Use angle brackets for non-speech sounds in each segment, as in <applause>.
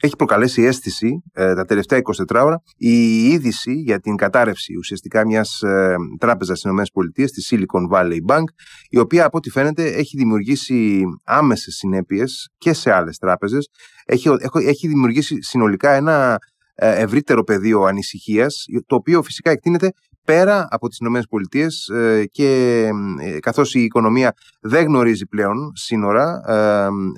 έχει προκαλέσει αίσθηση ε, τα τελευταία 24 ώρα η είδηση για την κατάρρευση ουσιαστικά μιας ε, τράπεζας στις ΗΠΑ, της Silicon Valley Bank, η οποία από ό,τι φαίνεται έχει δημιουργήσει άμεσες συνέπειες και σε άλλες τράπεζες. Έχει, έχει δημιουργήσει συνολικά ένα ε, ευρύτερο πεδίο ανησυχίας, το οποίο φυσικά εκτείνεται πέρα από τις Ηνωμένες Πολιτείες ε, και ε, καθώς η οικονομία δεν γνωρίζει πλέον σύνορα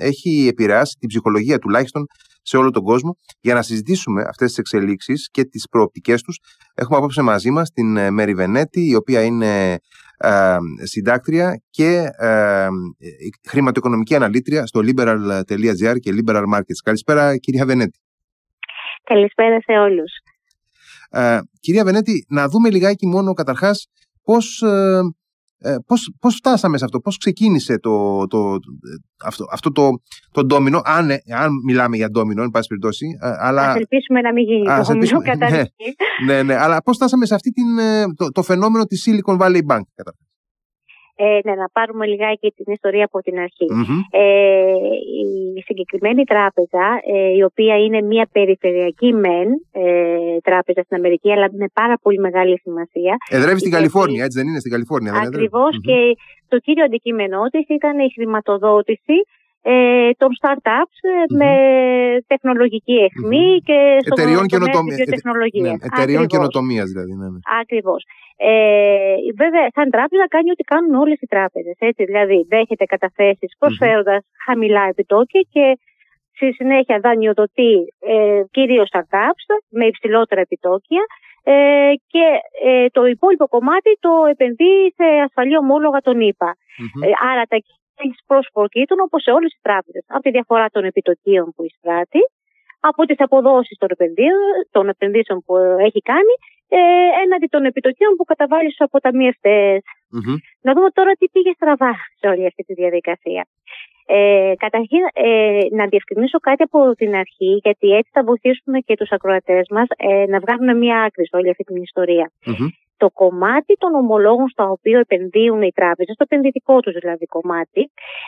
έχει επηρεάσει την ψυχολογία τουλάχιστον σε όλο τον κόσμο. Για να συζητήσουμε αυτές τις εξελίξεις και τις προοπτικές τους έχουμε απόψε μαζί μας την Μέρη Βενέτη η οποία είναι συντάκτρια και χρηματοοικονομική αναλύτρια στο liberal.gr και liberal markets. Καλησπέρα κυρία Βενέτη. Καλησπέρα σε όλους. Ε, κυρία Βενέτη, να δούμε λιγάκι μόνο καταρχάς πώς, ε, ε, πώς, πώς φτάσαμε σε αυτό, πώς ξεκίνησε το, το, αυτό, αυτό το, το ντόμινο, αν, αν μιλάμε για ντόμινο, εν πάση περιπτώσει. Αλλά... Ας ελπίσουμε να μην γίνει το ντόμινο ναι, ναι, ναι, αλλά πώς φτάσαμε σε αυτή την, το, το φαινόμενο της Silicon Valley Bank καταρχάς. Ε, ναι, να πάρουμε λιγάκι την ιστορία από την αρχη Ε, η συγκεκριμένη τράπεζα, ε, η οποία είναι μια περιφερειακή μεν ε, τράπεζα στην Αμερική, αλλά με πάρα πολύ μεγάλη σημασία. Εδρεύει στην Καλιφόρνια, έτσι δεν είναι, στην Καλιφόρνια. Ακριβώς και το κύριο αντικείμενό της ήταν η χρηματοδότηση ε, των startups mm με τεχνολογική αιχμή mm-hmm. και στο εταιριών καινοτομία. Ναι, εταιριών καινοτομίας δηλαδή. Ναι, ναι. Ακριβώς. Ε, βέβαια, σαν τράπεζα κάνει ό,τι κάνουν όλες οι τράπεζες. Δηλαδή, δέχεται καταθέσεις προσφέροντας mm-hmm. χαμηλά επιτόκια και στη συνέχεια δανειοδοτεί ε, κυρίως startups με υψηλότερα επιτόκια ε, και ε, το υπόλοιπο κομμάτι το επενδύει σε ασφαλή ομόλογα των ΙΠΑ. Mm-hmm. Ε, άρα τα έχει προσφορκήτων όπως σε όλες τις τράπεζες. Από τη διαφορά των επιτοκίων που εισπράττει, από τις αποδόσεις των, των επενδύσεων που έχει κάνει, ε, έναντι των επιτοκίων που καταβάλει στους αποταμιευτές. Mm-hmm. Να δούμε τώρα τι πήγε στραβά σε όλη αυτή τη διαδικασία. Ε, καταρχήν, ε, να διευκρινίσω κάτι από την αρχή, γιατί έτσι θα βοηθήσουμε και τους ακροατές μας ε, να βγάλουν μια άκρη σε όλη αυτή την ιστορια το κομμάτι των ομολόγων στα οποία επενδύουν οι τράπεζες, το επενδυτικό τους δηλαδή κομμάτι,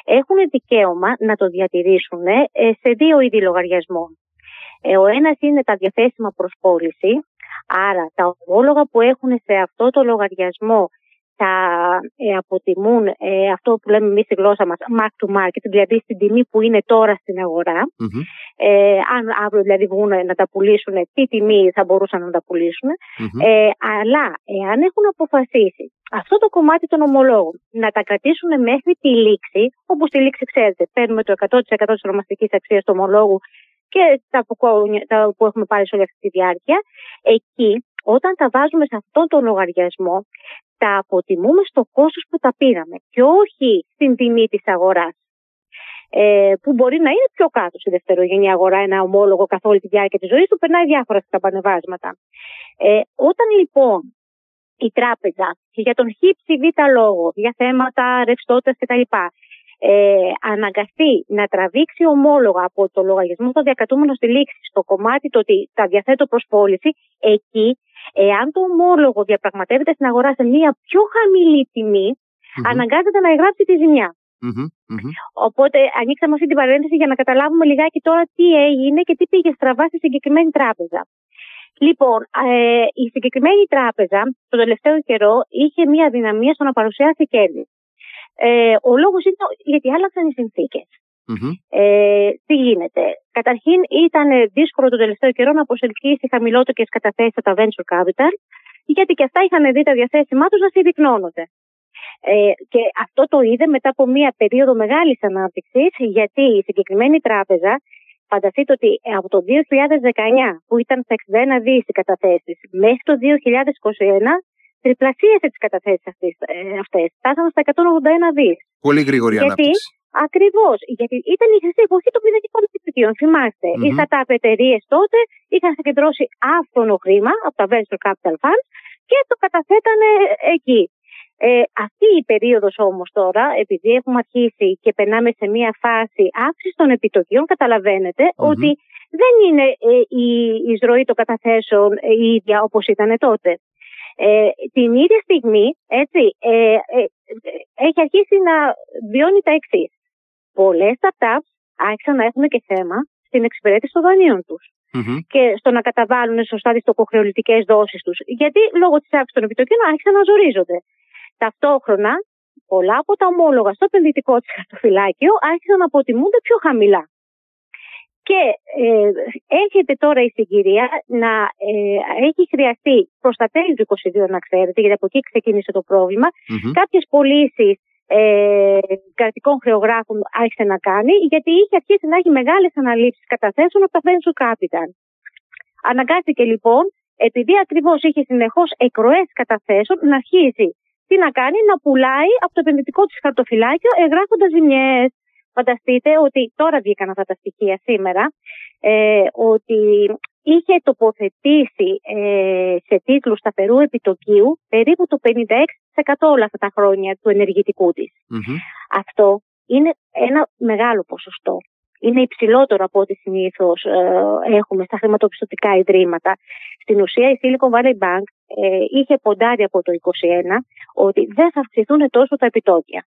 έχουν δικαίωμα να το διατηρήσουν ε, σε δύο είδη λογαριασμών. Ε, ο ένας είναι τα διαθέσιμα προς πώληση, άρα τα ομόλογα που έχουν σε αυτό το λογαριασμό θα ε, αποτιμούν ε, αυτό που λέμε εμείς στη γλώσσα μας mark to market, δηλαδή στην τιμή που είναι τώρα στην αγορα Ε, αν αύριο δηλαδή βγουν να τα πουλήσουν, τι τιμή θα μπορούσαν να τα πουλησουν Ε, αλλά εάν έχουν αποφασίσει αυτό το κομμάτι των ομολόγων να τα κρατήσουν μέχρι τη λήξη, όπου στη λήξη ξέρετε, παίρνουμε το 100% της ονομαστικής αξίας του ομολόγου και τα που, τα που έχουμε πάρει σε όλη αυτή τη διάρκεια, εκεί όταν τα βάζουμε σε αυτόν τον λογαριασμό, τα αποτιμούμε στο κόστος που τα πήραμε και όχι στην τιμή της αγοράς. Ε, που μπορεί να είναι πιο κάτω στη δευτερογενή αγορά ένα ομόλογο καθ' όλη τη διάρκεια της ζωής του, περνάει διάφορα στα πανεβάσματα. Ε, όταν λοιπόν η τράπεζα και για τον χύψη β λόγο, για θέματα ρευστότητας κτλ. Ε, αναγκαστεί να τραβήξει ομόλογα από το λογαριασμό των διακατούμενων στη λήξη στο κομμάτι το ότι τα διαθέτω προς πώληση, εκεί Εάν το ομόλογο διαπραγματεύεται στην αγορά σε μια πιο χαμηλή αναγκάζεται να εγγράψει τη ζημια Οπότε ανοίξαμε αυτή την παρένθεση για να καταλάβουμε λιγάκι τώρα τι έγινε και τι πήγε στραβά στη συγκεκριμένη τράπεζα. Λοιπόν, ε, η συγκεκριμένη τράπεζα τον τελευταίο καιρό είχε μια δυναμία στο να παρουσιάσει κέρδη. Ε, ο λόγος είναι γιατί άλλαξαν οι συνθήκες. Ε, τι γίνεται; Καταρχήν ήταν δύσκολο το τελευταίο καιρό να προσελκύσει χαμηλότερε καταθέσεις στα venture capital, γιατί και αυτά είχαν δει τα διαθέσιμά τους να συρρυκνώνονται. Ε, και αυτό το είδε μετά από μια περίοδο μεγάλης ανάπτυξης, γιατί η συγκεκριμένη τράπεζα, φανταστείτε ότι από το 2019 που ήταν στα 61 δις οι καταθέσεις, μέχρι το 2021 τριπλασίασε τις καταθέσεις αυτές. Φτάσαμε στα 181 δις. Πολύ γρήγορη γιατί, ανάπτυξη. Ακριβώς. Γιατί ήταν η χρυσή εποχή των πειρατικών επιτυχίων. Θυμάστε, mm-hmm. οι startup εταιρείε τότε είχαν συγκεντρώσει άφθονο χρήμα από τα venture capital funds και το καταθέτανε εκεί. Ε, αυτή η περίοδος όμως τώρα, επειδή έχουμε αρχίσει και περνάμε σε μια φάση αύξησης των επιτοκίων, ότι δεν είναι ε, η εισρωή των καταθέσεων ε, η ίδια όπως ήταν τότε. Ε, την ίδια στιγμή, έτσι, ε, ε, έχει αρχίσει να βιώνει τα εξής πολλές startups άρχισαν να έχουν και θέμα στην εξυπηρέτηση των δανείων τους και στο να καταβάλουν σωστά τι τοκοχρεωτικέ δόσεις τους. Γιατί λόγω της αύξησης των επιτοκίων άρχισαν να ζορίζονται. Ταυτόχρονα, πολλά από τα ομόλογα στο επενδυτικό της χαρτοφυλάκιο άρχισαν να αποτιμούνται πιο χαμηλά. Και ε, έρχεται τώρα η συγκυρία να ε, έχει χρειαστεί προς τα τέλη του 2022, να ξέρετε, γιατί από εκεί ξεκίνησε το πρόβλημα, mm-hmm. κάποιες πωλήσεις ε, κρατικών χρεογράφων άρχισε να κάνει, γιατί είχε αρχίσει να έχει μεγάλες αναλήψεις καταθέσεων από τα venture capital. Αναγκάστηκε λοιπόν, επειδή ακριβώς είχε συνεχώς εκροές καταθέσεων, να αρχίσει τι να κάνει, να πουλάει από το επενδυτικό της χαρτοφυλάκιο εγγράφοντας ζημιές. Φανταστείτε ότι τώρα βγήκαν αυτά τα στοιχεία σήμερα, ε, ότι είχε τοποθετήσει ε, σε τίτλους σταθερού επιτοκίου περίπου το 56% όλα αυτά τα χρόνια του ενεργητικού της. Αυτό είναι ένα μεγάλο ποσοστό. Είναι υψηλότερο από ό,τι συνήθως ε, έχουμε στα χρηματοπιστωτικά ιδρύματα. Στην ουσία, η Silicon Valley Bank ε, είχε ποντάρει από το 2021 ότι δεν θα αυξηθούν τόσο τα επιτόκια.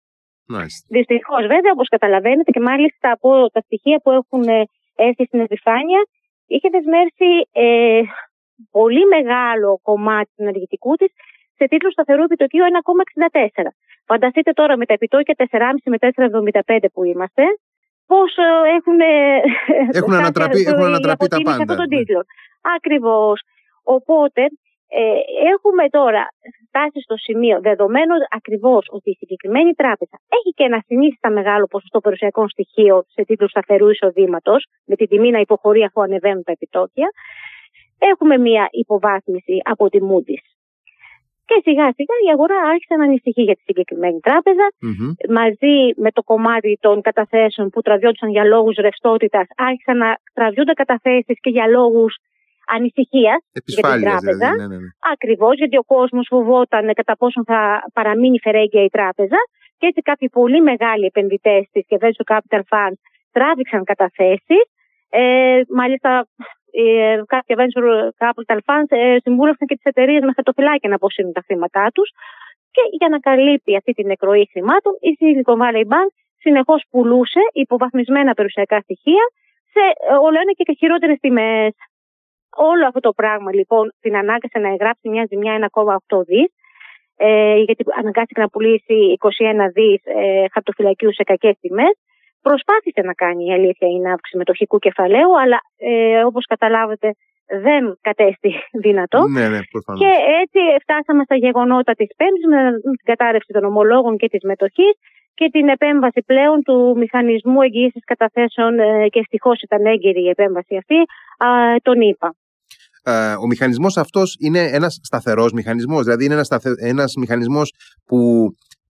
Nice. Δυστυχώς, βέβαια, όπως καταλαβαίνετε, και μάλιστα από τα στοιχεία που έχουν ε, έρθει στην επιφάνεια, είχε δεσμεύσει ε, πολύ μεγάλο κομμάτι του ενεργητικού της σε τίτλο σταθερού επιτοκίου 1,64. Φανταστείτε τώρα με τα επιτόκια 4,5 με 4,75 που είμαστε, πώ ε, έχουν, έχουν ανατραπεί, έχουν ανατραπεί τα πάντα. αυτόν τον τίτλο. Ακριβώς. Οπότε ε, έχουμε τώρα φτάσει στο σημείο, δεδομένου ακριβώς ότι η συγκεκριμένη τράπεζα έχει και ένα συνήθιστα μεγάλο ποσοστό περιουσιακών στοιχείων σε τίτλους σταθερού εισοδήματος, με την τιμή να υποχωρεί αφού ανεβαίνουν τα επιτόκια, έχουμε μια υποβάθμιση από τη Moody's. Και σιγά σιγά η αγορά άρχισε να ανησυχεί για τη συγκεκριμένη Μαζί με το κομμάτι των καταθέσεων που τραβιόντουσαν για λόγους ρευστότητας, άρχισαν να τραβιούνται καταθέσεις και για λόγους ανησυχίας για την τράπεζα. Δηλαδή, ναι, ναι, ναι. Ακριβώς, γιατί ο κόσμος φοβόταν κατά πόσον θα παραμείνει φερέγγια η τράπεζα. Και έτσι κάποιοι πολύ μεγάλοι επενδυτές της και venture capital funds τράβηξαν καταθέσεις. Ε, μάλιστα, ε, κάποια venture capital funds ε, συμβούλευσαν και τις εταιρείες με χαρτοφυλάκια να αποσύρουν τα χρήματά τους. Και για να καλύπτει αυτή την εκροή χρημάτων, η Silicon Valley Bank συνεχώς πουλούσε υποβαθμισμένα περιουσιακά στοιχεία σε ε, όλο ένα και χειρότερες τιμές. Όλο αυτό το πράγμα λοιπόν την ανάγκασε να εγγράψει μια ζημιά 1,8 δις, ε, γιατί αναγκάστηκε να πουλήσει 21 δις ε, χαρτοφυλακίου σε κακές τιμές. Προσπάθησε να κάνει η αλήθεια είναι αύξηση μετοχικού κεφαλαίου, αλλά ε, όπως καταλάβετε δεν κατέστη <laughs> δυνατό. Ναι, ναι, και έτσι φτάσαμε στα γεγονότα της Πέμπτης με την κατάρρευση των ομολόγων και της μετοχής και την επέμβαση πλέον του μηχανισμού εγγύησης καταθέσεων ε, και ευτυχώς ήταν έγκυρη η επέμβαση αυτή, τον είπα. Ε, ο μηχανισμός αυτός είναι ένας σταθερός μηχανισμός, δηλαδή είναι ένας, σταθε... ένας μηχανισμός που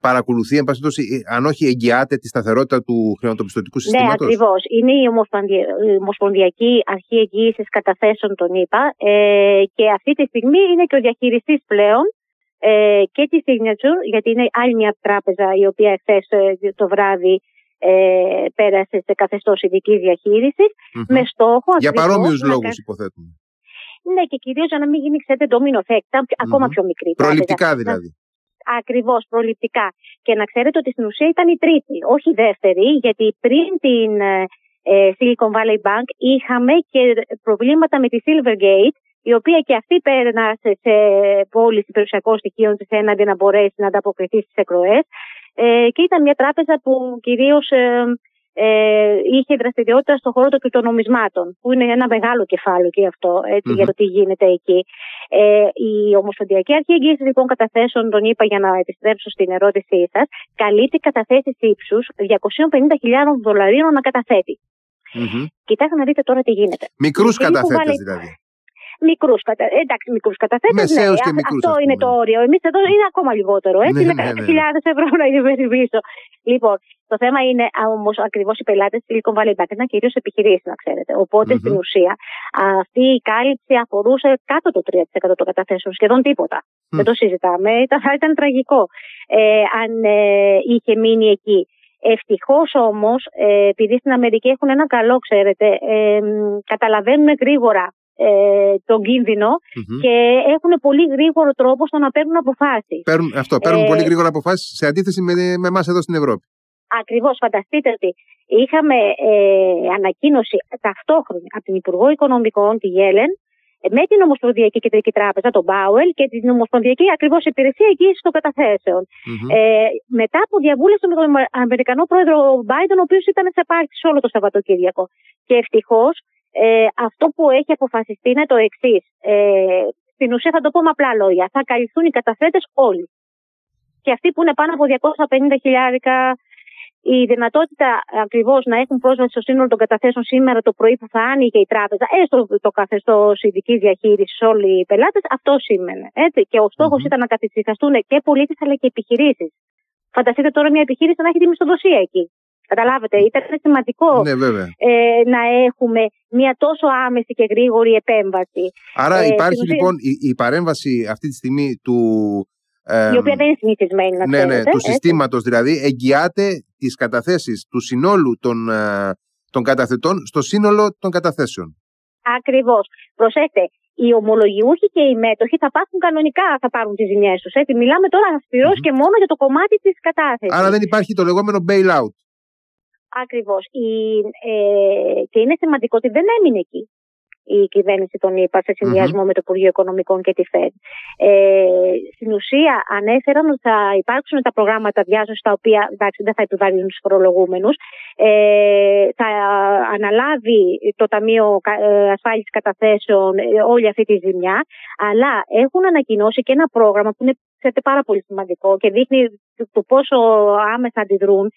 παρακολουθεί, εν πάση ε, αν όχι εγγυάται τη σταθερότητα του χρηματοπιστωτικού συστήματος; Ναι, ακριβώς. Είναι η, Ομοσπονδιακή Αρχή Εγγύησης Καταθέσεων, τον είπα, ε, και αυτή τη στιγμή είναι και ο διαχειριστής πλέον ε, και τη Signature, γιατί είναι άλλη μια τράπεζα η οποία εχθές ε, το βράδυ ε, πέρασε σε καθεστώς ειδικής με στόχο Για παρόμοιους λόγους, υποθέτουμε. Ναι, και κυρίως για να μην γίνει, ξέρετε, ντομίνο ακόμα πιο μικρή. Προληπτικά δηλαδή. Ακριβώς, προληπτικά. Και να ξέρετε ότι στην ουσία ήταν η τρίτη, όχι η δεύτερη, γιατί πριν την ε, ε, Silicon Valley Bank είχαμε και προβλήματα με τη Silvergate, η οποία και αυτή πέρασε σε πώληση περιουσιακών στοιχείων της έναντι να μπορέσει να ανταποκριθεί στις εκροές. Ε, και ήταν μια τράπεζα που κυρίως ε, ε, είχε δραστηριότητα στον χώρο των κρυπτονομισμάτων, που είναι ένα μεγάλο κεφάλαιο και αυτό, για το τι γίνεται εκεί. Ε, η Ομοσπονδιακή Αρχή Εγγύησης λοιπόν καταθέσεων, τον είπα για να επιστρέψω στην ερώτησή σας, καλύπτει καταθέσεις ύψους 250.000 δολαρίων να καταθέτει. Mm-hmm. Κοιτάξτε να δείτε τώρα τι γίνεται. Μικρούς καταθέτες δηλαδή. Μικρούς κατα... Ε, εντάξει, μικρούς καταθέτες. Ναι, και μικρούς, αυτό είναι το όριο. Εμείς εδώ είναι ακόμα λιγότερο. Έτσι, ναι, είναι ναι, ναι. ευρώ να πίσω. Λοιπόν, το θέμα είναι όμως ακριβώς οι πελάτες της Silicon Valley Bank ήταν κυρίως επιχειρήσεις, να ξέρετε. Οπότε mm-hmm. στην ουσία αυτή η κάλυψη αφορούσε κάτω το 3% των καταθέσεων, σχεδόν τίποτα. Mm. Δεν το συζητάμε. Ήταν, θα ήταν τραγικό ε, αν ε, είχε μείνει εκεί. Ευτυχώς όμως, ε, επειδή στην Αμερική έχουν ένα καλό, ξέρετε, ε, καταλαβαίνουν γρήγορα ε, τον κινδυνο και έχουν πολύ γρήγορο τρόπο στο να παίρνουν αποφάσεις. Παίρνουν, αυτό, παίρνουν ε, πολύ γρήγορα αποφάσεις σε αντίθεση με, με εμάς εδώ στην Ευρώπη. Ακριβώς, φανταστείτε ότι είχαμε ε, ανακοίνωση ταυτόχρονη από την Υπουργό Οικονομικών, τη Γέλεν, με την Ομοσπονδιακή Κεντρική Τράπεζα, τον Μπάουελ και την Ομοσπονδιακή ακριβώς υπηρεσία εγγύησης των καταθέσεων. Mm-hmm. Ε, μετά από διαβούλευση με τον Αμερικανό πρόεδρο Μπάιντον, ο οποίος ήταν σε πάρτι όλο το Σαββατοκύριακο. Και ευτυχώς ε, αυτό που έχει αποφασιστεί είναι το εξής. Ε, στην ουσία θα το πω με απλά λόγια. Θα καλυφθούν οι καταθέτες όλοι. Και αυτοί που είναι πάνω από 250 χιλιάρικα η δυνατότητα ακριβώς να έχουν πρόσβαση στο σύνολο των καταθέσεων σήμερα το πρωί που θα άνοιγε η τράπεζα, έστω το καθεστώς ειδικής διαχείρισης όλοι οι πελάτες, αυτό σήμαινε. Έτσι. Και ο στοχο ήταν να καθησυχαστούν και πολίτες αλλά και επιχειρήσεις. Φανταστείτε τώρα μια επιχείρηση να έχει τη μισθοδοσία εκεί. Καταλάβετε, ήταν σημαντικό ναι, ε, να έχουμε μια τόσο άμεση και γρήγορη επέμβαση. Άρα ε, υπάρχει λοιπόν η, η παρέμβαση αυτή τη στιγμή του η οποία δεν είναι συνηθισμένη να Ναι, ναι, του συστήματος δηλαδή εγγυάται τις καταθέσεις του συνόλου των, ε, των καταθετών στο σύνολο των καταθέσεων. Ακριβώς. Προσέξτε, οι ομολογιούχοι και οι μέτοχοι θα πάθουν κανονικά, θα πάρουν τις ζημιές τους. Μιλάμε τώρα αυστηρό και μόνο για το κομμάτι της κατάθεσης. Άρα δεν υπάρχει το λεγόμενο bailout. Ακριβώς. Ε, και είναι σημαντικό ότι δεν έμεινε εκεί η κυβέρνηση των ΗΠΑ σε συνδυασμό με το Υπουργείο Οικονομικών και τη ΦΕΔ. Ε, στην ουσία ανέφεραν ότι θα υπάρξουν τα προγράμματα διάσωσης τα οποία εντάξει, δεν θα επιβαρύνουν τους φορολογούμενους. Ε, θα αναλάβει το Ταμείο ε, Ασφάλισης Καταθέσεων ε, όλη αυτή τη ζημιά, αλλά έχουν ανακοινώσει και ένα πρόγραμμα που είναι ξέρετε, πάρα πολύ σημαντικό και δείχνει το πόσο άμεσα αντιδρούν.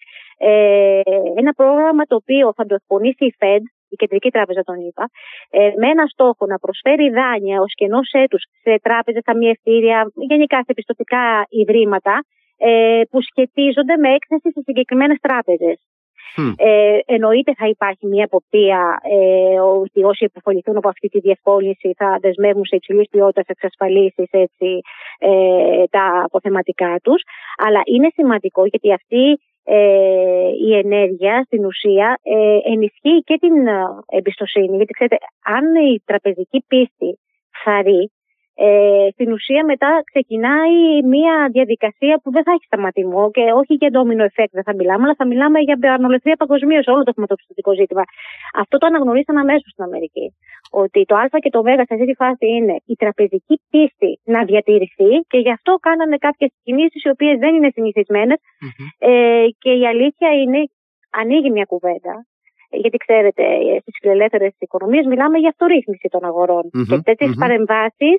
Ε, ένα πρόγραμμα το οποίο θα το εκπονήσει η ΦΕΔ η Κεντρική Τράπεζα τον είπα, ε, με ένα στόχο να προσφέρει δάνεια ως κενός έτους σε τράπεζες, ταμιευτήρια, γενικά σε πιστοτικά ιδρύματα ε, που σχετίζονται με έκθεση σε συγκεκριμένες τράπεζες. Ε, εννοείται θα υπάρχει μια αποπτία ε, ότι όσοι επιφοληθούν από αυτή τη διευκόλυνση θα δεσμεύουν σε υψηλής ποιότητας εξασφαλίσεις ε, τα αποθεματικά τους. Αλλά είναι σημαντικό γιατί αυτή ε, η ενέργεια στην ουσία ε, ενισχύει και την ε, εμπιστοσύνη. Γιατί ξέρετε, αν η τραπεζική πίστη φαρεί, ε, στην ουσία μετά ξεκινάει μια διαδικασία που δεν θα έχει σταματημό και όχι για ντόμινο εφέκ δεν θα μιλάμε, αλλά θα μιλάμε για ανολευθερία παγκοσμίως όλο το χρηματοπιστωτικό ζήτημα. Αυτό το αναγνωρίσαν αμέσως στην Αμερική. Ότι το Α και το Β σε αυτή τη φάση είναι η τραπεζική πίστη να διατηρηθεί και γι' αυτό κάνανε κάποιες κινήσεις οι οποίες δεν είναι Ε, και η αλήθεια είναι, ανοίγει μια κουβέντα γιατί ξέρετε, στις φιλελεύθερες οικονομίες μιλάμε για αυτορύθμιση των αγορων Και τέτοιες mm παρεμβάσεις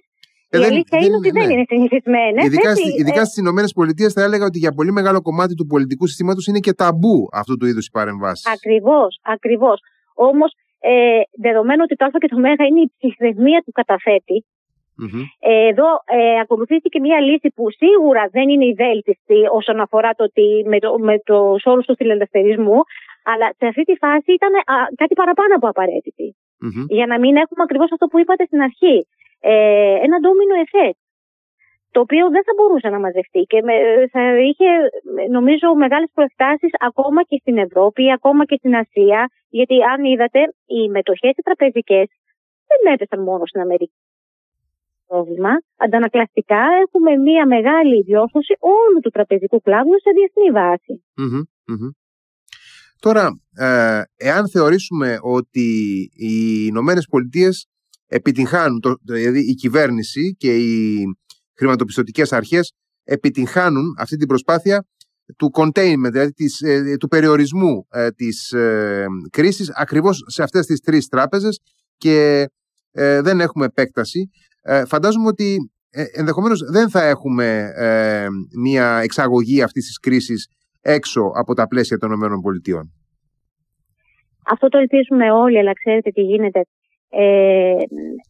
η ε, αλήθεια είναι ότι δεν ναι. είναι συνηθισμένες. Ειδικά, ειδικά ε... στις Ηνωμένες Πολιτείες θα έλεγα ότι για πολύ μεγάλο κομμάτι του πολιτικού συστήματος είναι και ταμπού αυτού του είδους οι παρεμβάσεις. Ακριβώς, ακριβώς. Όμως, ε, δεδομένου ότι το Α και το Μ είναι η ψυχραιμία του καταθέτη, mm-hmm. εδώ ε, ακολουθήθηκε μια λύση που σίγουρα δεν είναι η βέλτιστη όσον αφορά το ότι με, το, με το όρους του φιλελευθερισμού, αλλά σε αυτή τη φάση ήταν κάτι παραπάνω από απαραίτητη. Mm-hmm. Για να μην έχουμε ακριβώς αυτό που είπατε στην αρχή ε, ένα ντόμινο εφές, το οποίο δεν θα μπορούσε να μαζευτεί και με, θα είχε νομίζω μεγάλες προεκτάσεις ακόμα και στην Ευρώπη, ακόμα και στην Ασία, γιατί αν είδατε οι μετοχές οι τραπεζικές δεν έπεσαν μόνο στην Αμερική. Πρόβλημα. Αντανακλαστικά έχουμε μια μεγάλη διόρθωση όλου του τραπεζικού κλάδου σε διεθνή Τώρα, ε, εάν θεωρήσουμε ότι οι Ηνωμένες Πολιτείες επιτυγχάνουν, το, δηλαδή η κυβέρνηση και οι χρηματοπιστωτικές αρχές επιτυγχάνουν αυτή την προσπάθεια του containment, δηλαδή της, ε, του περιορισμού ε, της ε, κρίσης ακριβώς σε αυτές τις τρεις τράπεζες και ε, δεν έχουμε επέκταση. φαντάζομαι ότι ενδεχομένως δεν θα έχουμε μια εξαγωγή αυτής της κρίσης έξω από τα πλαίσια των ΗΠΑ. Αυτό το ελπίζουμε όλοι, αλλά ξέρετε τι γίνεται. Ε,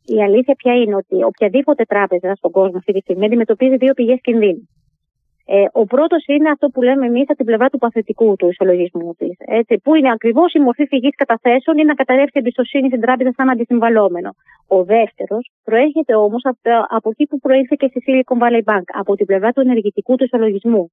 η αλήθεια πια είναι ότι οποιαδήποτε τράπεζα στον κόσμο αυτή τη στιγμή αντιμετωπίζει δύο πηγές κινδύνου. Ε, ο πρώτος είναι αυτό που λέμε εμείς από την πλευρά του παθητικού του ισολογισμού της. Που είναι ακριβώς η μορφή φυγής καταθέσεων ή να καταρρεύσει εμπιστοσύνη στην τράπεζα σαν αντισυμβαλόμενο. Ο δεύτερος προέρχεται όμως από, από εκεί που προήλθε και στη Silicon Valley Bank, από την πλευρά του ενεργητικού του ισολογισμού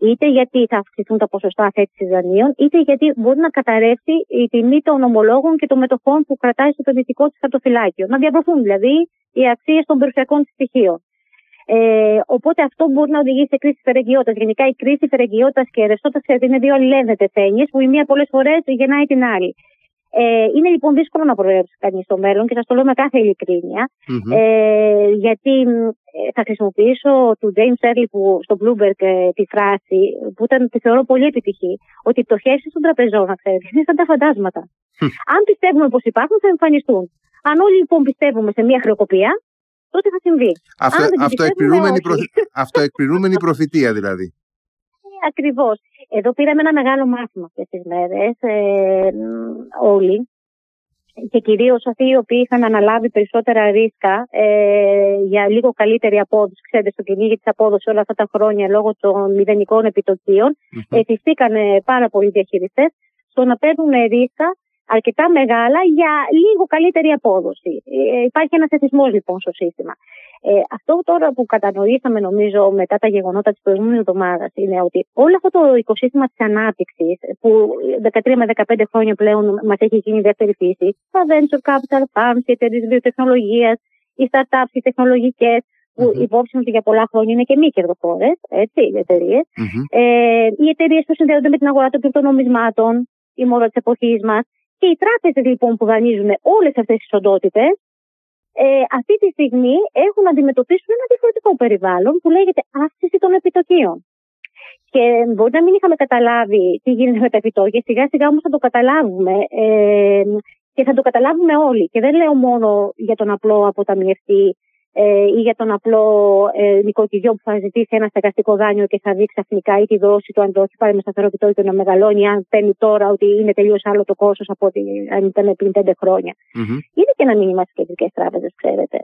είτε γιατί θα αυξηθούν τα ποσοστά θέτηση δανείων, είτε γιατί μπορεί να καταρρεύσει η τιμή των ομολόγων και των μετοχών που κρατάει στο επενδυτικό της χαρτοφυλάκιο. Να διαβρωθούν δηλαδή οι αξίες των περιουσιακών τη στοιχείων. Ε, οπότε αυτό μπορεί να οδηγήσει σε κρίση φερεγγιότητας. Γενικά η κρίση φερεγγιότητας και ρευστότητα είναι δύο αλληλένδετες έννοιες που η μία πολλές φορές γεννάει την άλλη. Ε, είναι λοιπόν δύσκολο να προβλέψει κανείς στο μέλλον και σας το λέω με κάθε Ε, γιατί ε, θα χρησιμοποιήσω του James Early που, στο Bloomberg ε, τη φράση που ήταν, τη θεωρώ πολύ επιτυχή, ότι οι πτωχεύσεις των τραπεζών, να ξέρετε, είναι σαν τα φαντάσματα. Αν πιστεύουμε πως υπάρχουν, θα εμφανιστούν. Αν όλοι λοιπόν πιστεύουμε σε μια χρεοκοπία, τότε θα συμβεί. Αυτό, αυτοεκπληρούμενη προφητεία δηλαδή. Ακριβώς. Εδώ πήραμε ένα μεγάλο μάθημα αυτές τις μέρες ε, όλοι και κυρίως αυτοί οι οποίοι είχαν αναλάβει περισσότερα ρίσκα ε, για λίγο καλύτερη απόδοση. Ξέρετε, στο κυνήγι της απόδοσης όλα αυτά τα χρόνια λόγω των μηδενικών επιτοκίων, mm-hmm. πάρα πολλοί διαχειριστές στο να παίρνουν ρίσκα αρκετά μεγάλα για λίγο καλύτερη απόδοση. Ε, υπάρχει ένας εθισμός λοιπόν στο σύστημα. Ε, αυτό τώρα που κατανοήσαμε νομίζω μετά τα γεγονότα της προηγούμενης εβδομάδας είναι ότι όλο αυτό το οικοσύστημα της ανάπτυξης που 13 με 15 χρόνια πλέον μας έχει γίνει δεύτερη φύση, τα venture capital funds, οι εταιρείες βιοτεχνολογίας, οι startups, οι τεχνολογικές, που mm-hmm. υπόψη ότι για πολλά χρόνια είναι και μη κερδοφόρες, έτσι, οι εταιρείες. Mm-hmm. Ε, οι εταιρείες που συνδέονται με την αγορά των κρυπτονομισμάτων, η μόρα της εποχής μας, και οι τράπεζες λοιπόν που δανείζουν όλες αυτές τις οντότητες, ε, αυτή τη στιγμή έχουν να αντιμετωπίσουν ένα διαφορετικό περιβάλλον που λέγεται αύξηση των επιτοκίων. Και μπορεί να μην είχαμε καταλάβει τι γίνεται με τα επιτόκια, σιγά σιγά όμως θα το καταλάβουμε ε, και θα το καταλάβουμε όλοι. Και δεν λέω μόνο για τον απλό αποταμιευτή ε, ή για τον απλό ε, νοικοκυριό που θα ζητήσει ένα στεγαστικό δάνειο και θα δει ξαφνικά ή τη δόση του αν το έχει πάρει με σταθερό επιτόκιο να μεγαλώνει, αν παίρνει τώρα ότι είναι τελείως άλλο το κόστος από ότι αν ήταν πριν πέντε χρόνια. Mm-hmm. Είναι και ένα μήνυμα στι κεντρικές τράπεζες, ξέρετε.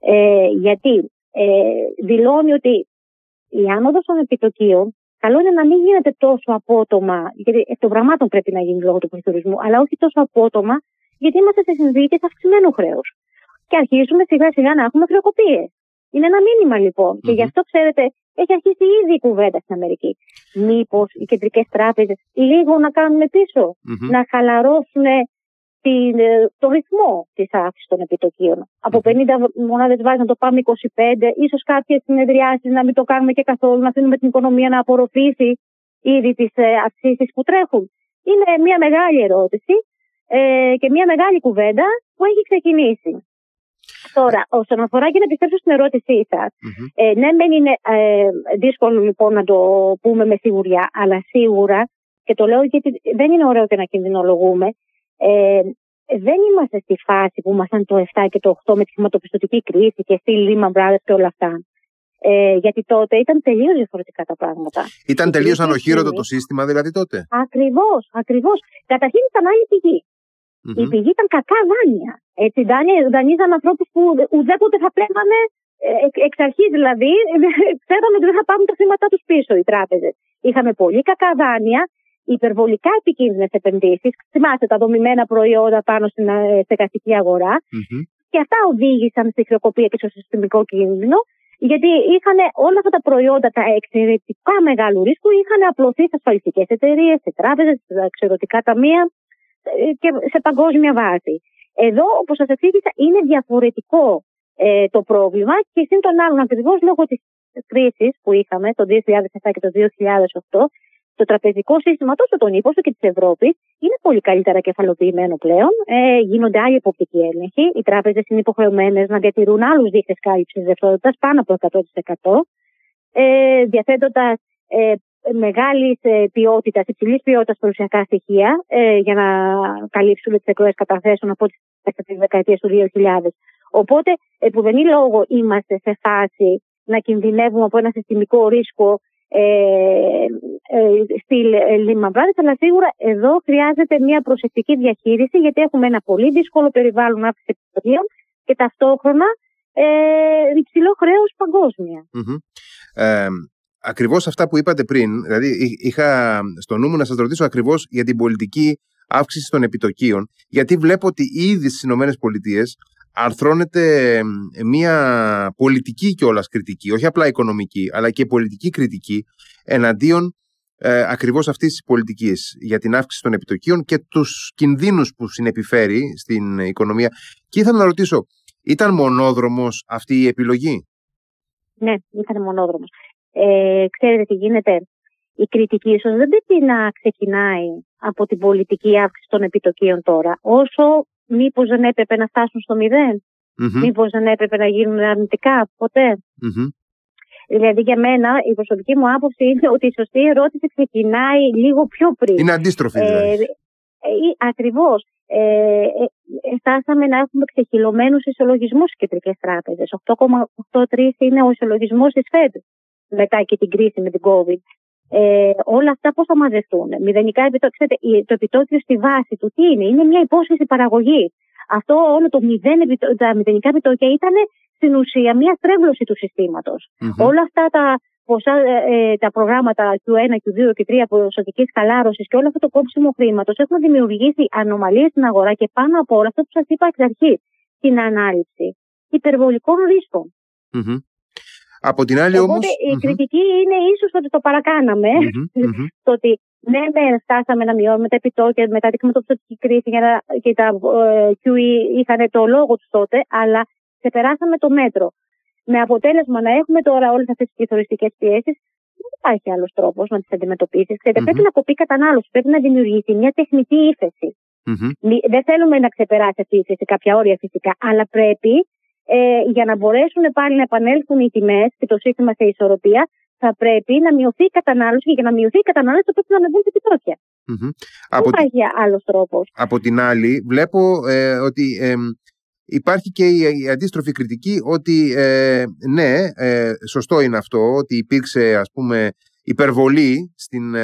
Ε, γιατί ε, δηλώνει ότι η άνοδος των επιτοκίων καλό είναι να μην γίνεται τόσο απότομα, γιατί εκ των πραγμάτων πρέπει να γίνει λόγω του πληθωρισμού, αλλά όχι τόσο απότομα, γιατί είμαστε σε συνθήκες αυξημένου χρέου και αρχίζουμε σιγά σιγά να έχουμε χρεοκοπίες. Είναι ένα μήνυμα λοιπόν. Mm-hmm. Και γι' αυτό ξέρετε, έχει αρχίσει ήδη η κουβέντα στην Αμερική. Μήπως οι κεντρικές τράπεζες λίγο να κάνουν πίσω, mm-hmm. να χαλαρώσουν την, ε, το ρυθμό της αύξησης των επιτοκίων. Mm-hmm. Από 50 μονάδες βάση να το πάμε 25, ίσως κάποιες συνεδριάσεις να μην το κάνουμε και καθόλου, να αφήνουμε την οικονομία να απορροφήσει ήδη τις ε, αυξήσεις που τρέχουν. Είναι μια μεγάλη ερώτηση ε, και μια μεγάλη κουβέντα που έχει ξεκινήσει. Τώρα, όσον αφορά και να επιστρέψω στην ερώτησή σας, mm-hmm. ε, ναι, δεν είναι ε, δύσκολο λοιπόν να το πούμε με σιγουριά, αλλά σίγουρα, και το λέω γιατί δεν είναι ωραίο και να κινδυνολογούμε, ε, δεν είμαστε στη φάση που ήμασταν το 7 και το 8 με τη χρηματοπιστωτική κρίση και στη Lehman Brothers και όλα αυτά. Ε, γιατί τότε ήταν τελείως διαφορετικά τα πράγματα. Ήταν τελείως ανοχήρωτο το σύστημα, δηλαδή τότε; Ακριβώς, ακριβώς. Καταρχήν ήταν άλλη πηγή. Mm-hmm. Η πηγή ήταν κακά δάνεια. Έτσι, δανείζαν ανθρώπους που ουδέποτε θα πλέγανε ε, εξ αρχής δηλαδή, <laughs> ξέραμε ότι δεν θα πάρουν τα χρήματά τους πίσω οι τράπεζες. Είχαμε πολύ κακά δάνεια, υπερβολικά επικίνδυνες επενδύσεις. Θυμάστε τα δομημένα προϊόντα πάνω στην ε, στεγαστική αγορά. Mm-hmm. Και αυτά οδήγησαν στη χρεοκοπία και στο συστημικό κίνδυνο, γιατί είχαν όλα αυτά τα προϊόντα, τα εξαιρετικά μεγάλου ρίσκου, είχαν απλωθεί σε ασφαλιστικές εταιρείες, σε τράπεζες, σε εξαιρετικά ταμεία ε, και σε παγκόσμια βάση. Εδώ, όπως σας εξήγησα, είναι διαφορετικό ε, το πρόβλημα και συν των άλλων ακριβώς λόγω της κρίσης που είχαμε το 2007 και το 2008, το τραπεζικό σύστημα τόσο των ΗΠΑ όσο και της Ευρώπης είναι πολύ καλύτερα κεφαλοποιημένο πλέον. Ε, γίνονται άλλοι εποπτικοί έλεγχοι. Οι τράπεζες είναι υποχρεωμένες να διατηρούν άλλους δείκτες κάλυψης ρευστότητας πάνω από 100%. Ε, διαθέτοντα ε, μεγάλης ε, ποιότητας, υψηλής ποιότητας παρουσιακά στοιχεία ε, για να καλύψουμε τις εκλογές καταθέσεων από τις δεκαετίες του 2000. Οπότε, επουδενή λόγο είμαστε σε φάση να κινδυνεύουμε από ένα συστημικό ρίσκο ε, ε, στη Lehman Brothers, αλλά σίγουρα εδώ χρειάζεται μια προσεκτική διαχείριση γιατί έχουμε ένα πολύ δύσκολο περιβάλλον αύξηση επιδοτήων και ταυτόχρονα ε, υψηλό χρέος παγκόσμια. Mm-hmm. Ε, ακριβώς αυτά που είπατε πριν, δηλαδή είχα στο νου μου να σας ρωτήσω ακριβώς για την πολιτική αύξηση των επιτοκίων, γιατί βλέπω ότι ήδη στις ΗΠΑ αρθρώνεται μια πολιτική κιόλας κριτική, όχι απλά οικονομική, αλλά και πολιτική κριτική εναντίον ε, ακριβώς αυτής της πολιτικής για την αύξηση των επιτοκίων και τους κινδύνους που συνεπιφέρει στην οικονομία. Και ήθελα να ρωτήσω, ήταν μονόδρομος αυτή η επιλογή; Ναι, ήταν μονόδρομος. Ε, ξέρετε τι γίνεται; Η κριτική ίσως δεν πρέπει να ξεκινάει από την πολιτική αύξηση των επιτοκίων τώρα, όσο μήπως δεν έπρεπε να φτάσουν στο μηδέν, mm-hmm. μήπως δεν έπρεπε να γίνουν αρνητικά; Δηλαδή για μένα η προσωπική μου άποψη είναι ότι η σωστή ερώτηση ξεκινάει λίγο πιο πριν. Είναι αντίστροφη δηλαδή. Ε, ε, ακριβώς. Ε, ε, φτάσαμε να έχουμε ξεχυλωμένους ισολογισμούς στις κεντρικές τράπεζες. 8,83 είναι ο ισολογισμός της ΦΕΔ μετά και την κρίση με την COVID. Ε, όλα αυτά πώς θα μαζευτούν. Μηδενικά επιτόκια. Το επιτόκιο στη βάση του τι είναι; Είναι μια υπόσχεση παραγωγή. Αυτό όλο το μηδέν, τα μηδενικά επιτόκια ήταν στην ουσία μια στρέβλωση του συστηματος Όλα αυτά τα, ποσά, ε, ε τα προγράμματα Q1, Q2 και 3 ποσοτικής χαλάρωσης και όλο αυτό το κόψιμο χρήματος έχουν δημιουργήσει ανομαλίες στην αγορά και πάνω από όλα αυτό που σας είπα εξ αρχής, την ανάληψη υπερβολικών Από την άλλη όμως... η κριτική είναι ίσως ότι το παρακάναμε. το <laughs> ότι ναι, ναι, φτάσαμε να μειώνουμε τα επιτόκια μετά την χρηματοπιστωτική κρίση και τα ε, QE είχαν το λόγο τους τότε, αλλά ξεπεράσαμε το μέτρο. Με αποτέλεσμα να έχουμε τώρα όλες αυτές τις πληθωριστικέ πιέσεις, δεν υπάρχει άλλος τρόπος να τις αντιμετωπίσεις. Mm-hmm. Πρέπει να κοπεί κατανάλωση, πρέπει να δημιουργήσει μια τεχνητή ύφεση. Mm-hmm. Δεν θέλουμε να ξεπεράσει αυτή η ύφεση, κάποια όρια φυσικά, αλλά πρέπει ε, για να μπορέσουν πάλι να επανέλθουν οι τιμές και το σύστημα σε ισορροπία, θα πρέπει να μειωθεί η κατανάλωση και για να μειωθεί η κατανάλωση θα πρέπει να ανεβούν τα επιτόκια. Mm-hmm. Δεν υπάρχει άλλος τρόπος. Από την άλλη, βλέπω ε, ότι ε, Υπάρχει και η, αντίστροφη κριτική ότι ε, ναι, ε, σωστό είναι αυτό, ότι υπήρξε ας πούμε υπερβολή στην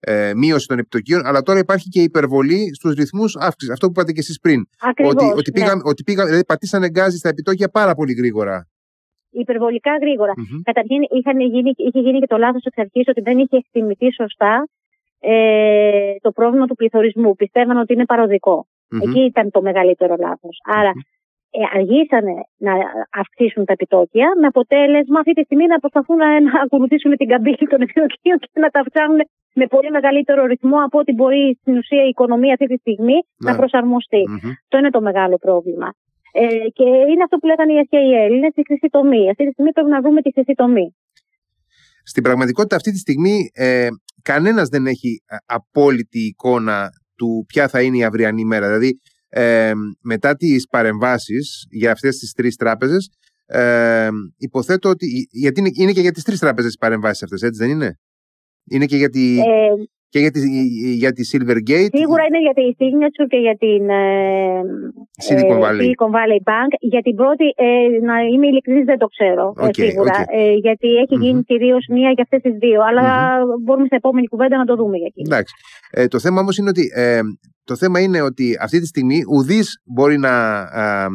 ε, ε, μείωση των επιτοκίων, αλλά τώρα υπάρχει και υπερβολή στους ρυθμούς αύξησης. Αυτό που είπατε και εσείς πριν. Ακριβώς, ότι, ότι, πήγα, ναι. ότι πήγα, δηλαδή πατήσανε γκάζι στα επιτόκια πάρα πολύ γρήγορα. Υπερβολικά γρήγορα. Mm-hmm. Καταρχήν γίνει, είχε γίνει και το λάθος εξ αρχής ότι δεν είχε εκτιμηθεί σωστά ε, το πρόβλημα του πληθωρισμού. Πιστεύαν ότι είναι παροδικό. Mm-hmm. Εκεί ήταν το μεγαλύτερο λάθος. Άρα ε, αργήσανε να αυξήσουν τα επιτόκια με αποτέλεσμα αυτή τη στιγμή να προσπαθούν να, να ακολουθήσουν την καμπύλη των επιτοκίων και να τα αυξάνουν με πολύ μεγαλύτερο ρυθμό από ό,τι μπορεί στην ουσία η οικονομία αυτή τη στιγμή να ναι. προσαρμοστεί. Mm-hmm. Το είναι το μεγάλο πρόβλημα. Ε, και είναι αυτό που λέγανε οι αρχαίοι Έλληνες, η χρυσή τομή. Αυτή τη στιγμή πρέπει να βρούμε τη χρυσή τομή. Στην πραγματικότητα αυτή τη στιγμή ε, κανένας δεν έχει ε, απόλυτη εικόνα του ποια θα είναι η αυριανή μέρα. Δηλαδή, ε, μετά τις παρεμβάσεις για αυτές τις τρεις τράπεζες, ε, υποθέτω ότι, γιατί είναι, είναι και για τις τρεις τράπεζες οι παρεμβάσεις αυτές, έτσι δεν είναι; Είναι και για τη... Ε, και για τη, για τη Silvergate. Σίγουρα είναι για τη Signature και για την ε, Silicon, ε, Valley. Silicon Valley Bank. Για την πρώτη, ε, να είμαι ειλικρινής, δεν το ξέρω okay, σίγουρα. Okay. Ε, γιατί έχει mm-hmm. γίνει κυρίως μία για αυτές τις δύο. Αλλά mm-hmm. μπορούμε στην επόμενη κουβέντα να το δούμε για εκείνη. Εντάξει. Ε, το θέμα όμως είναι ότι, ε, το θέμα είναι ότι αυτή τη στιγμή ουδής μπορεί να, ε,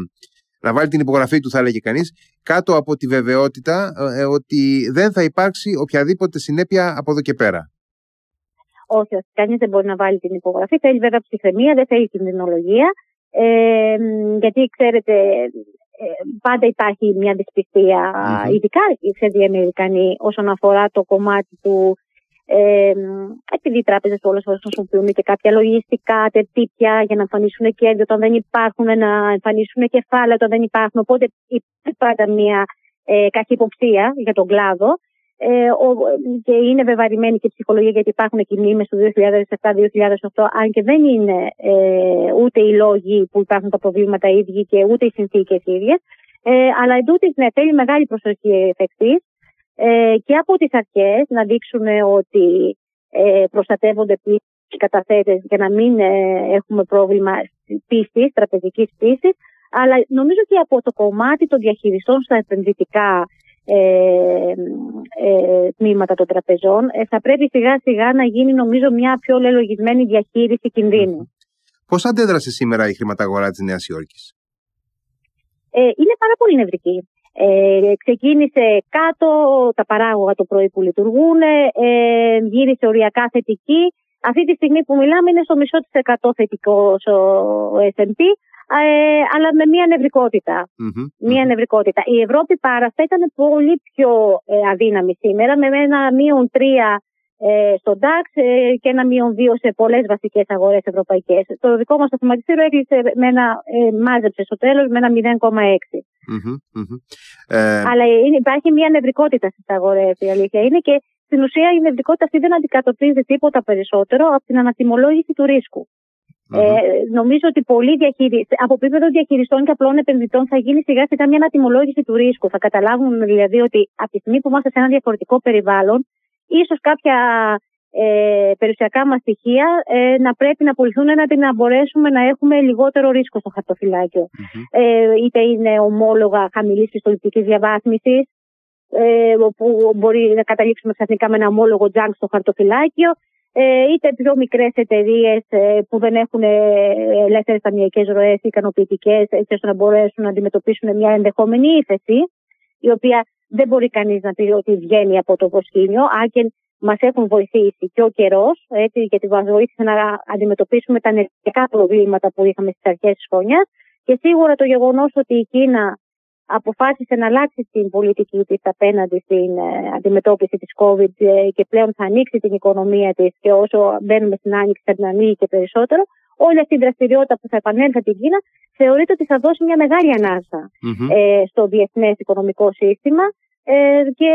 να βάλει την υπογραφή του, θα έλεγε κανείς, κάτω από τη βεβαιότητα ε, ότι δεν θα υπάρξει οποιαδήποτε συνέπεια από εδώ και πέρα. Όχι, όχι. Κανείς δεν μπορεί να βάλει την υπογραφή. Θέλει βέβαια ψυχραιμία, δεν θέλει κινδυνολογία. Ε, γιατί ξέρετε, ε, πάντα υπάρχει μια δυσπιστία, mm-hmm. ειδικά οι Αμερικανοί, όσον αφορά το κομμάτι του. Ε, επειδή οι τράπεζες πολλές φορές χρησιμοποιούν και κάποια λογιστικά τερτύπια για να εμφανίσουν κέρδη όταν δεν υπάρχουν, να εμφανίσουν κεφάλαια όταν δεν υπάρχουν. Οπότε υπάρχει πάντα μια ε, καχυποψία για τον κλάδο. Ε, και είναι βεβαρημένη και η ψυχολογία γιατί υπάρχουν και μνήμες του 2007-2008 αν και δεν είναι ε, ούτε οι λόγοι που υπάρχουν τα προβλήματα ίδιοι και ούτε οι συνθήκες ίδιες ε, αλλά εντούτοις ναι, θέλει μεγάλη προσοχή εφ' ε, και από τις αρχές να δείξουν ότι ε, προστατεύονται πλήρως οι καταθέτες για να μην ε, έχουμε πρόβλημα πίστης, τραπεζικής πίστης αλλά νομίζω και από το κομμάτι των διαχειριστών στα επενδυτικά ε, ε, τμήματα των τραπεζών. Ε, θα πρέπει σιγά σιγά να γίνει νομίζω μια πιο λελογισμένη διαχείριση κινδύνου. Πώς αντέδρασε σήμερα η χρηματαγορά της Νέας Υόρκης; Ε, είναι πάρα πολύ νευρική. Ε, ξεκίνησε κάτω τα παράγωγα το πρωί που λειτουργούν, ε, γύρισε οριακά θετική. Αυτή τη στιγμή που μιλάμε είναι στο μισό της εκατό θετικό ο S&P, ε, αλλά με μία νευρικότητα. Μία νευρικότητα. Η Ευρώπη παραστά ήταν πολύ πιο ε, αδύναμη σήμερα, με ένα μείον τρία ε, στο DAX ε, και ένα μείον δύο σε πολλές βασικές αγορές ευρωπαϊκές. Το δικό μας το χρηματιστήριο έκλεισε με ένα, μάζεψε στο τέλος με ένα 0,6. Ε... Αλλά είναι, υπάρχει μια νευρικότητα στι αγορέ, η αλήθεια είναι και στην ουσία η νευρικότητα αυτή δεν αντικατοπτρίζει τίποτα περισσότερο από την ανατιμολόγηση του ρισκου Ε, νομίζω ότι πολλοί διαχειριστέ, από επίπεδο διαχειριστών και απλών επενδυτών θα γίνει σιγά σιγά μια ανατιμολόγηση του ρίσκου. Θα καταλάβουν δηλαδή ότι από τη στιγμή που είμαστε σε ένα διαφορετικό περιβάλλον, ίσως κάποια ε, περιουσιακά μας στοιχεία ε, να πρέπει να απολυθούν έναντι να μπορέσουμε να έχουμε λιγότερο ρίσκο στο χαρτοφυλάκιο. Ε, είτε είναι ομόλογα χαμηλής πιστοληπτικής διαβάθμισης, ε, όπου μπορεί να καταλήξουμε ξαφνικά με ένα ομόλογο τζάνκ στο χαρτοφυλάκιο, ε, είτε πιο μικρές εταιρείες ε, που δεν έχουν ε, ελεύθερες ταμιακές ροές ικανοποιητικές, έτσι ώστε να μπορέσουν να αντιμετωπίσουν μια ενδεχόμενη ύφεση, η οποία δεν μπορεί κανείς να πει ότι βγαίνει από το προσκήνιο, αν και μας έχουν βοηθήσει και ο καιρός, γιατί μας βοήθησε να αντιμετωπίσουμε τα ενεργειακά προβλήματα που είχαμε στις αρχές της χρονιάς. Και σίγουρα το γεγονός ότι η Κίνα αποφάσισε να αλλάξει την πολιτική της απέναντι στην ε, αντιμετώπιση της COVID ε, και πλέον θα ανοίξει την οικονομία της και όσο μπαίνουμε στην άνοιξη θα την ανοίγει και περισσότερο, όλη αυτή η δραστηριότητα που θα επανέλθει την Κίνα θεωρείται ότι θα δώσει μια μεγάλη ε, στο διεθνές οικονομικό σύστημα ε, και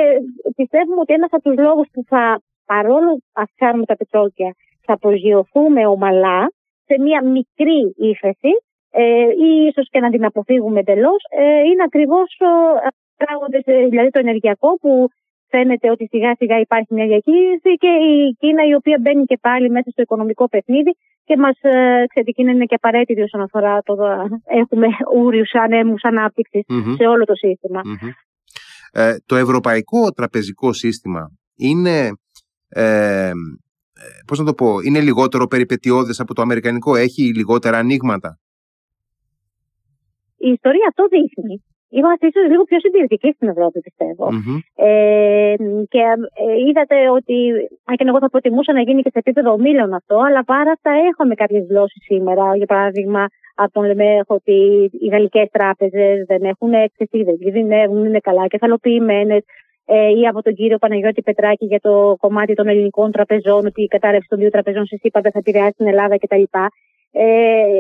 πιστεύουμε ότι ένας από τους λόγους που θα παρόλο που αυξάνουμε τα πετρόκια θα προσγειωθούμε ομαλά σε μια μικρή ύφεση ε, ή ίσως και να την αποφύγουμε εντελώς, ε, είναι ακριβώς πράγματες, ε, δηλαδή το ενεργειακό που φαίνεται ότι σιγά σιγά υπάρχει μια διακίνηση και η Κίνα η οποία μπαίνει και πάλι μέσα στο οικονομικό παιχνίδι και μας ε, είναι και απαραίτητη όσον αφορά το έχουμε ούριους ανέμους σε όλο το συστημα Ε, το ευρωπαϊκό τραπεζικό σύστημα είναι ε, πώς να το πω, είναι λιγότερο περιπετειώδες από το αμερικανικό, έχει λιγότερα ανοίγματα; Η ιστορία αυτό δείχνει. Είμαστε ίσω λίγο πιο συντηρητικοί στην Ευρώπη, Ε, και ε, είδατε ότι, αν και εγώ θα προτιμούσα να γίνει και σε επίπεδο ομίλων αυτό, αλλά πάρα αυτά έχουμε κάποιες δηλώσει σήμερα. Για παράδειγμα, από τον Λεμέχ ότι οι γαλλικές τράπεζες δεν έχουν έκθεση, δεν κινδυνεύουν, είναι καλά κεφαλοποιημένες. Ε, ή από τον κύριο Παναγιώτη Πετράκη για το κομμάτι των ελληνικών τραπεζών, ότι η κατάρρευση των δύο τραπεζών σε ΣΥΠΑ δεν θα επηρεάσει την Ελλάδα κτλ. Ε,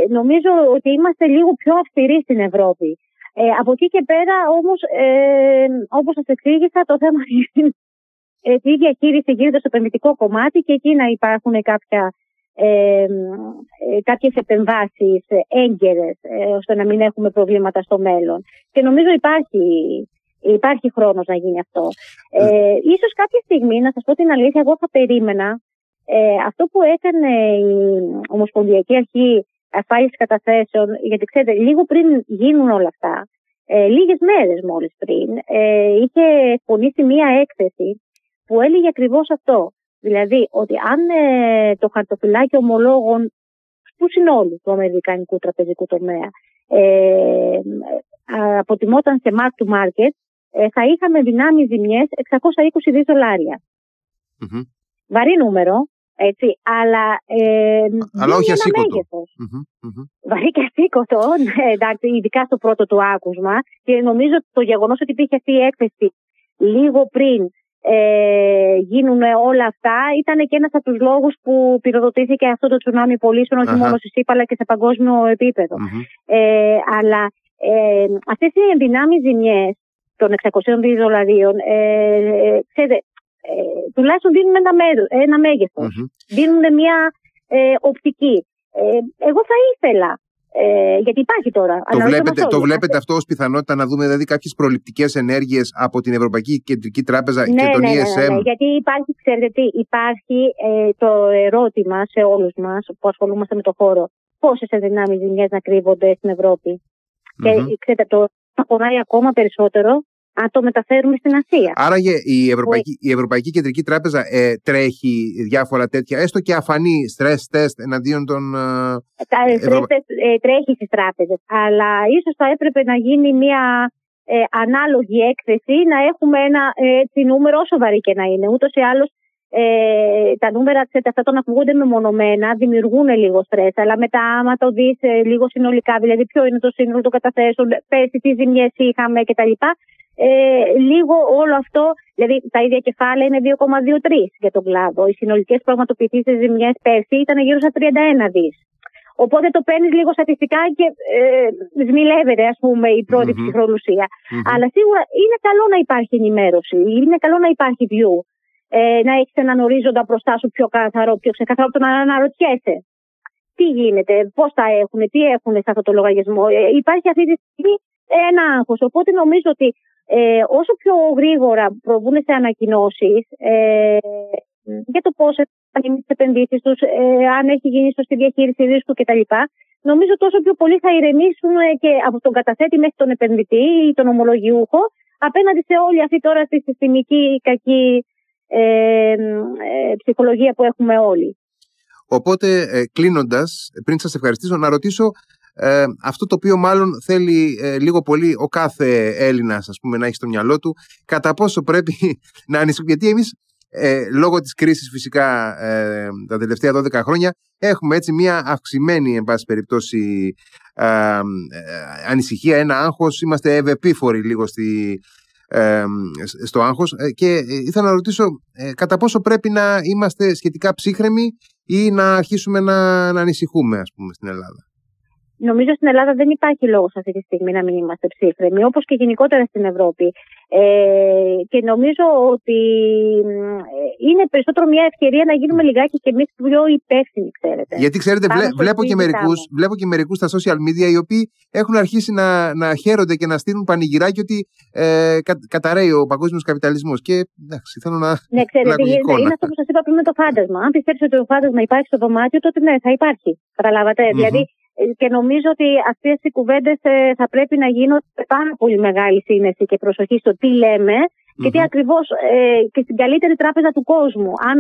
νομίζω ότι είμαστε λίγο πιο αυστηροί στην Ευρώπη. Ε, από εκεί και πέρα όμως, ε, όπως σας εξήγησα, το θέμα είναι ε, η διαχείριση γίνεται στο επενδυτικό κομμάτι και εκεί να υπάρχουν κάποια, ε, ε, κάποιες επεμβάσεις έγκαιρες ε, ώστε να μην έχουμε προβλήματα στο μέλλον. Και νομίζω υπάρχει, υπάρχει χρόνος να γίνει αυτό. Ε, ίσως κάποια στιγμή, να σας πω την αλήθεια, εγώ θα περίμενα ε, αυτό που έκανε η Ομοσπονδιακή Αρχή Ασφάλιση Καταθέσεων, γιατί ξέρετε, λίγο πριν γίνουν όλα αυτά, ε, λίγες μέρες μόλις πριν, ε, είχε εκπονήσει μία έκθεση που έλεγε ακριβώς αυτό. Δηλαδή, ότι αν ε, το χαρτοφυλάκι ομολόγων του συνόλους του Αμερικανικού τραπεζικού τομέα ε, αποτιμόταν σε mark to market, ε, θα είχαμε δυνάμεις ζημιές 620 δις δολάρια. Mm-hmm. Βαρύ νούμερο, έτσι, αλλά, ε, αλλά όχι ασήκωτο. Βαρύ και ασήκωτο, ναι, εντάξει, ειδικά στο πρώτο του άκουσμα. Και νομίζω ότι το γεγονός ότι υπήρχε αυτή η έκθεση λίγο πριν ε, γίνουν όλα αυτά ήταν και ένας από τους λόγους που πυροδοτήθηκε αυτό το τσουνάμι πωλήσεων όχι μόνο στη ΣΥΠΑ αλλά και σε παγκόσμιο Ε, αλλά ε, αυτές οι ενδυνάμεις ζημιές των 600 δολαρίων, ε, ε, ξέρετε, ε, τουλάχιστον δίνουν ένα, μέρο, ένα μέγεθος, δίνουν μια ε, οπτική. Ε, εγώ θα ήθελα ε, γιατί υπάρχει τώρα. Το βλέπετε, το βλέπετε αυτό ως πιθανότητα να δούμε δηλαδή κάποιες προληπτικές ενέργειες από την Ευρωπαϊκή Κεντρική Τράπεζα ναι, και τον ναι, ESM. Ναι, ναι, γιατί υπάρχει, ξέρετε υπάρχει ε, το ερώτημα σε όλους μας που ασχολούμαστε με το χώρο. Πόσες ενδυνάμεις ζημιές να κρύβονται στην Ευρωπη Και ξέρετε, το πονάει ακόμα περισσότερο αν το μεταφέρουμε στην Ασία. Άρα η Ευρωπαϊκή, η Ευρωπαϊκή Κεντρική Τράπεζα ε, τρέχει διάφορα τέτοια, έστω και αφανή stress test εναντίον των. Ε, Τα Ευρω... test ε, τρέχει στις τράπεζες. Αλλά ίσως θα έπρεπε να γίνει μια ε, ανάλογη έκθεση, να έχουμε ένα έτσι, νούμερο όσο βαρύ και να είναι. Ούτως ή άλλως ε, τα νούμερα ξέρετε, αυτά των ακούγονται μεμονωμένα, δημιουργούν λίγο στρες, αλλά μετά άμα το δεις λίγο συνολικά, δηλαδή ποιο είναι το σύνολο των καταθέσεων, πέρσι τι ζημιές είχαμε κτλ ε, λίγο όλο αυτό, δηλαδή τα ίδια κεφάλαια είναι 2,23 για τον κλάδο. Οι συνολικές πραγματοποιητήσει ζημιέ πέρσι ήταν γύρω στα 31 δις. Οπότε το παίρνεις λίγο στατιστικά και ε, σμιλεύεται, ας πούμε, η πρώτη mm-hmm. ψυχρολουσία. Mm-hmm. Αλλά σίγουρα είναι καλό να υπάρχει ενημέρωση, είναι καλό να υπάρχει view. Ε, να έχεις έναν ορίζοντα μπροστά σου πιο καθαρό, πιο ξεκαθαρό από το να αναρωτιέσαι. Τι γίνεται, πώς τα έχουν, τι έχουν σε αυτό το λογαριασμό. Ε, υπάρχει αυτή τη στιγμή ένα άγχος. Οπότε νομίζω ότι ε, όσο πιο γρήγορα προβούν σε ανακοινώσεις ε, για το πώς θα γίνει τις επενδύσεις τους, ε, αν έχει γίνει σωστή διαχείριση ρίσκου κτλ. Νομίζω τόσο πιο πολύ θα ηρεμήσουν και από τον καταθέτη μέχρι τον επενδυτή ή τον ομολογιούχο απέναντι σε όλη αυτή τώρα τη συστημική κακή ε, ε, ψυχολογία που έχουμε όλοι. Οπότε, ε, κλείνοντας, πριν σας ευχαριστήσω, να ρωτήσω ε, αυτό το οποίο μάλλον θέλει ε, λίγο πολύ ο κάθε Έλληνας να έχει στο μυαλό του, κατά πόσο πρέπει <laughs> να ανησυχούμε. Γιατί εμείς ε, λόγω της κρίσης φυσικά ε, τα τελευταία 12 χρόνια έχουμε έτσι μια αυξημένη εν πάση περιπτώσει ε, ε, ανησυχία, ένα άγχος, είμαστε ευεπίφοροι λίγο στη, στο άγχος και ήθελα να ρωτήσω κατά πόσο πρέπει να είμαστε σχετικά ψύχρεμοι ή να αρχίσουμε να, να ανησυχούμε ας πούμε στην Ελλάδα; Νομίζω στην Ελλάδα δεν υπάρχει λόγος αυτή τη στιγμή να μην είμαστε ψύχρεμοι, όπως και γενικότερα στην Ευρώπη. Ε, και νομίζω ότι ε, είναι περισσότερο μια ευκαιρία να γίνουμε λιγάκι και εμείς πιο υπεύθυνοι, ξέρετε. Γιατί ξέρετε, βλέ, βλέπω, και μερικούς, βλέπω και μερικούς στα social media οι οποίοι έχουν αρχίσει να, να χαίρονται και να στείλουν πανηγυράκι ότι ε, κα, καταραίει ο παγκόσμιος καπιταλισμός. Και εντάξει, θέλω να. Ναι, ξέρετε, να είναι, είναι αυτό που σας είπα πριν με το φάντασμα. Αν πιστεύετε ότι το φάντασμα υπάρχει στο δωμάτιο, τότε ναι, θα υπάρχει. Καταλάβατε; Mm-hmm. Δηλαδή, και νομίζω ότι αυτές οι κουβέντες ε, θα πρέπει να γίνουν πάρα πολύ μεγάλη σύνεση και προσοχή στο τι λέμε mm-hmm. και τι ακριβώς ε, και στην καλύτερη τράπεζα του κόσμου. Αν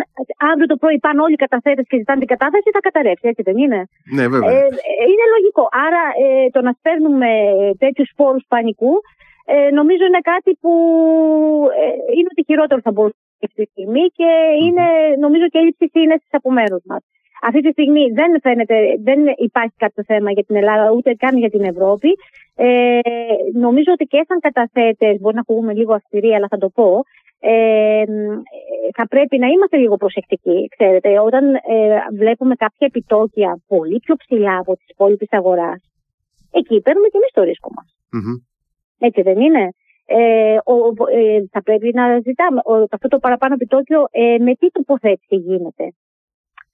αύριο το πρωί πάνε όλοι οι καταθέτες και ζητάνε την κατάθεση θα καταρρεύσει, έτσι δεν είναι; Ναι, βέβαια. Ε, είναι λογικό. Άρα ε, το να σπέρνουμε τέτοιους φόρους πανικού ε, νομίζω είναι κάτι που ε, είναι ότι χειρότερο θα μπορούσε αυτή τη στιγμή και είναι νομίζω και έλλειψη σύνεσης από μέρους μας. Αυτή τη στιγμή δεν φαίνεται, δεν υπάρχει κάποιο θέμα για την Ελλάδα, ούτε καν για την Ευρώπη. Ε, νομίζω ότι και σαν καταθέτες, μπορεί να ακούγουμε λίγο αυστηρή, αλλά θα το πω, ε, θα πρέπει να είμαστε λίγο προσεκτικοί. Ξέρετε, όταν ε, βλέπουμε κάποια επιτόκια πολύ πιο ψηλά από τις υπόλοιπες αγοράς, εκεί παίρνουμε και εμείς το ρίσκο μας. Έτσι δεν είναι; Ε, ο, ε, θα πρέπει να ζητάμε ο, αυτό το παραπάνω επιτόκιο ε, με τι τοποθέτηση γίνεται;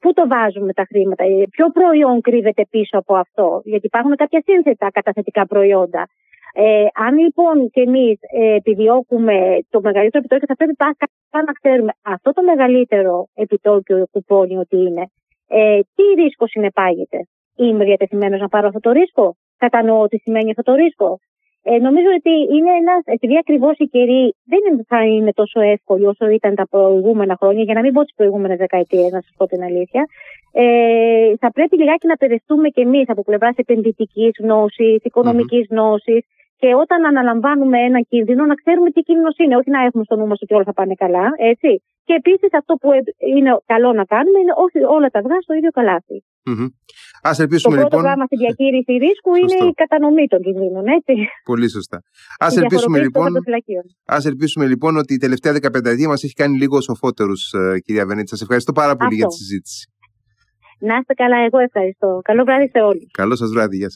Πού το βάζουμε τα χρήματα, ε, ποιο προϊόν κρύβεται πίσω από αυτό, γιατί υπάρχουν κάποια σύνθετα καταθετικά προϊόντα. Ε, αν λοιπόν και εμείς ε, επιδιώκουμε το μεγαλύτερο επιτόκιο, θα πρέπει πάντα να ξέρουμε αυτό το μεγαλύτερο επιτόκιο κουπόνι ότι είναι. Ε, τι ρίσκο συνεπάγεται. Είμαι διατεθειμένος να πάρω αυτό το ρίσκο; Κατανοώ τι σημαίνει αυτό το ρίσκο. Ε, νομίζω ότι είναι ένας, επειδή ακριβώς η καιρή δεν θα είναι τόσο εύκολη όσο ήταν τα προηγούμενα χρόνια, για να μην πω τις προηγούμενες δεκαετίες, να σας πω την αλήθεια, ε, θα πρέπει λιγάκι να περιστούμε κι εμείς από πλευράς επενδυτικής γνώσης, οικονομικής mm-hmm. γνώσης, και όταν αναλαμβάνουμε ένα κίνδυνο, να ξέρουμε τι κίνδυνος είναι. Όχι να έχουμε στο νου μας ότι όλα θα πάνε καλά, έτσι. Και επίσης αυτό που είναι καλό να κάνουμε είναι όχι όλα τα αυγά στο ίδιο καλάθι. Mm-hmm. Ας ελπίσουμε, το πρώτο λοιπόν... πράγμα στη διαχείριση ρίσκου είναι η κατανομή των κινδύνων, έτσι. Πολύ σωστά. Α ελπίσουμε, λοιπόν... ας ελπίσουμε λοιπόν ότι η τελευταία 15 ετία μας έχει κάνει λίγο σοφότερους, ε, κυρία Βενέτη. Σας ευχαριστώ πάρα πολύ αυτό. για τη συζήτηση. Να είστε καλά, εγώ ευχαριστώ. Καλό βράδυ σε όλους. Καλό σας βράδυ, γεια σας.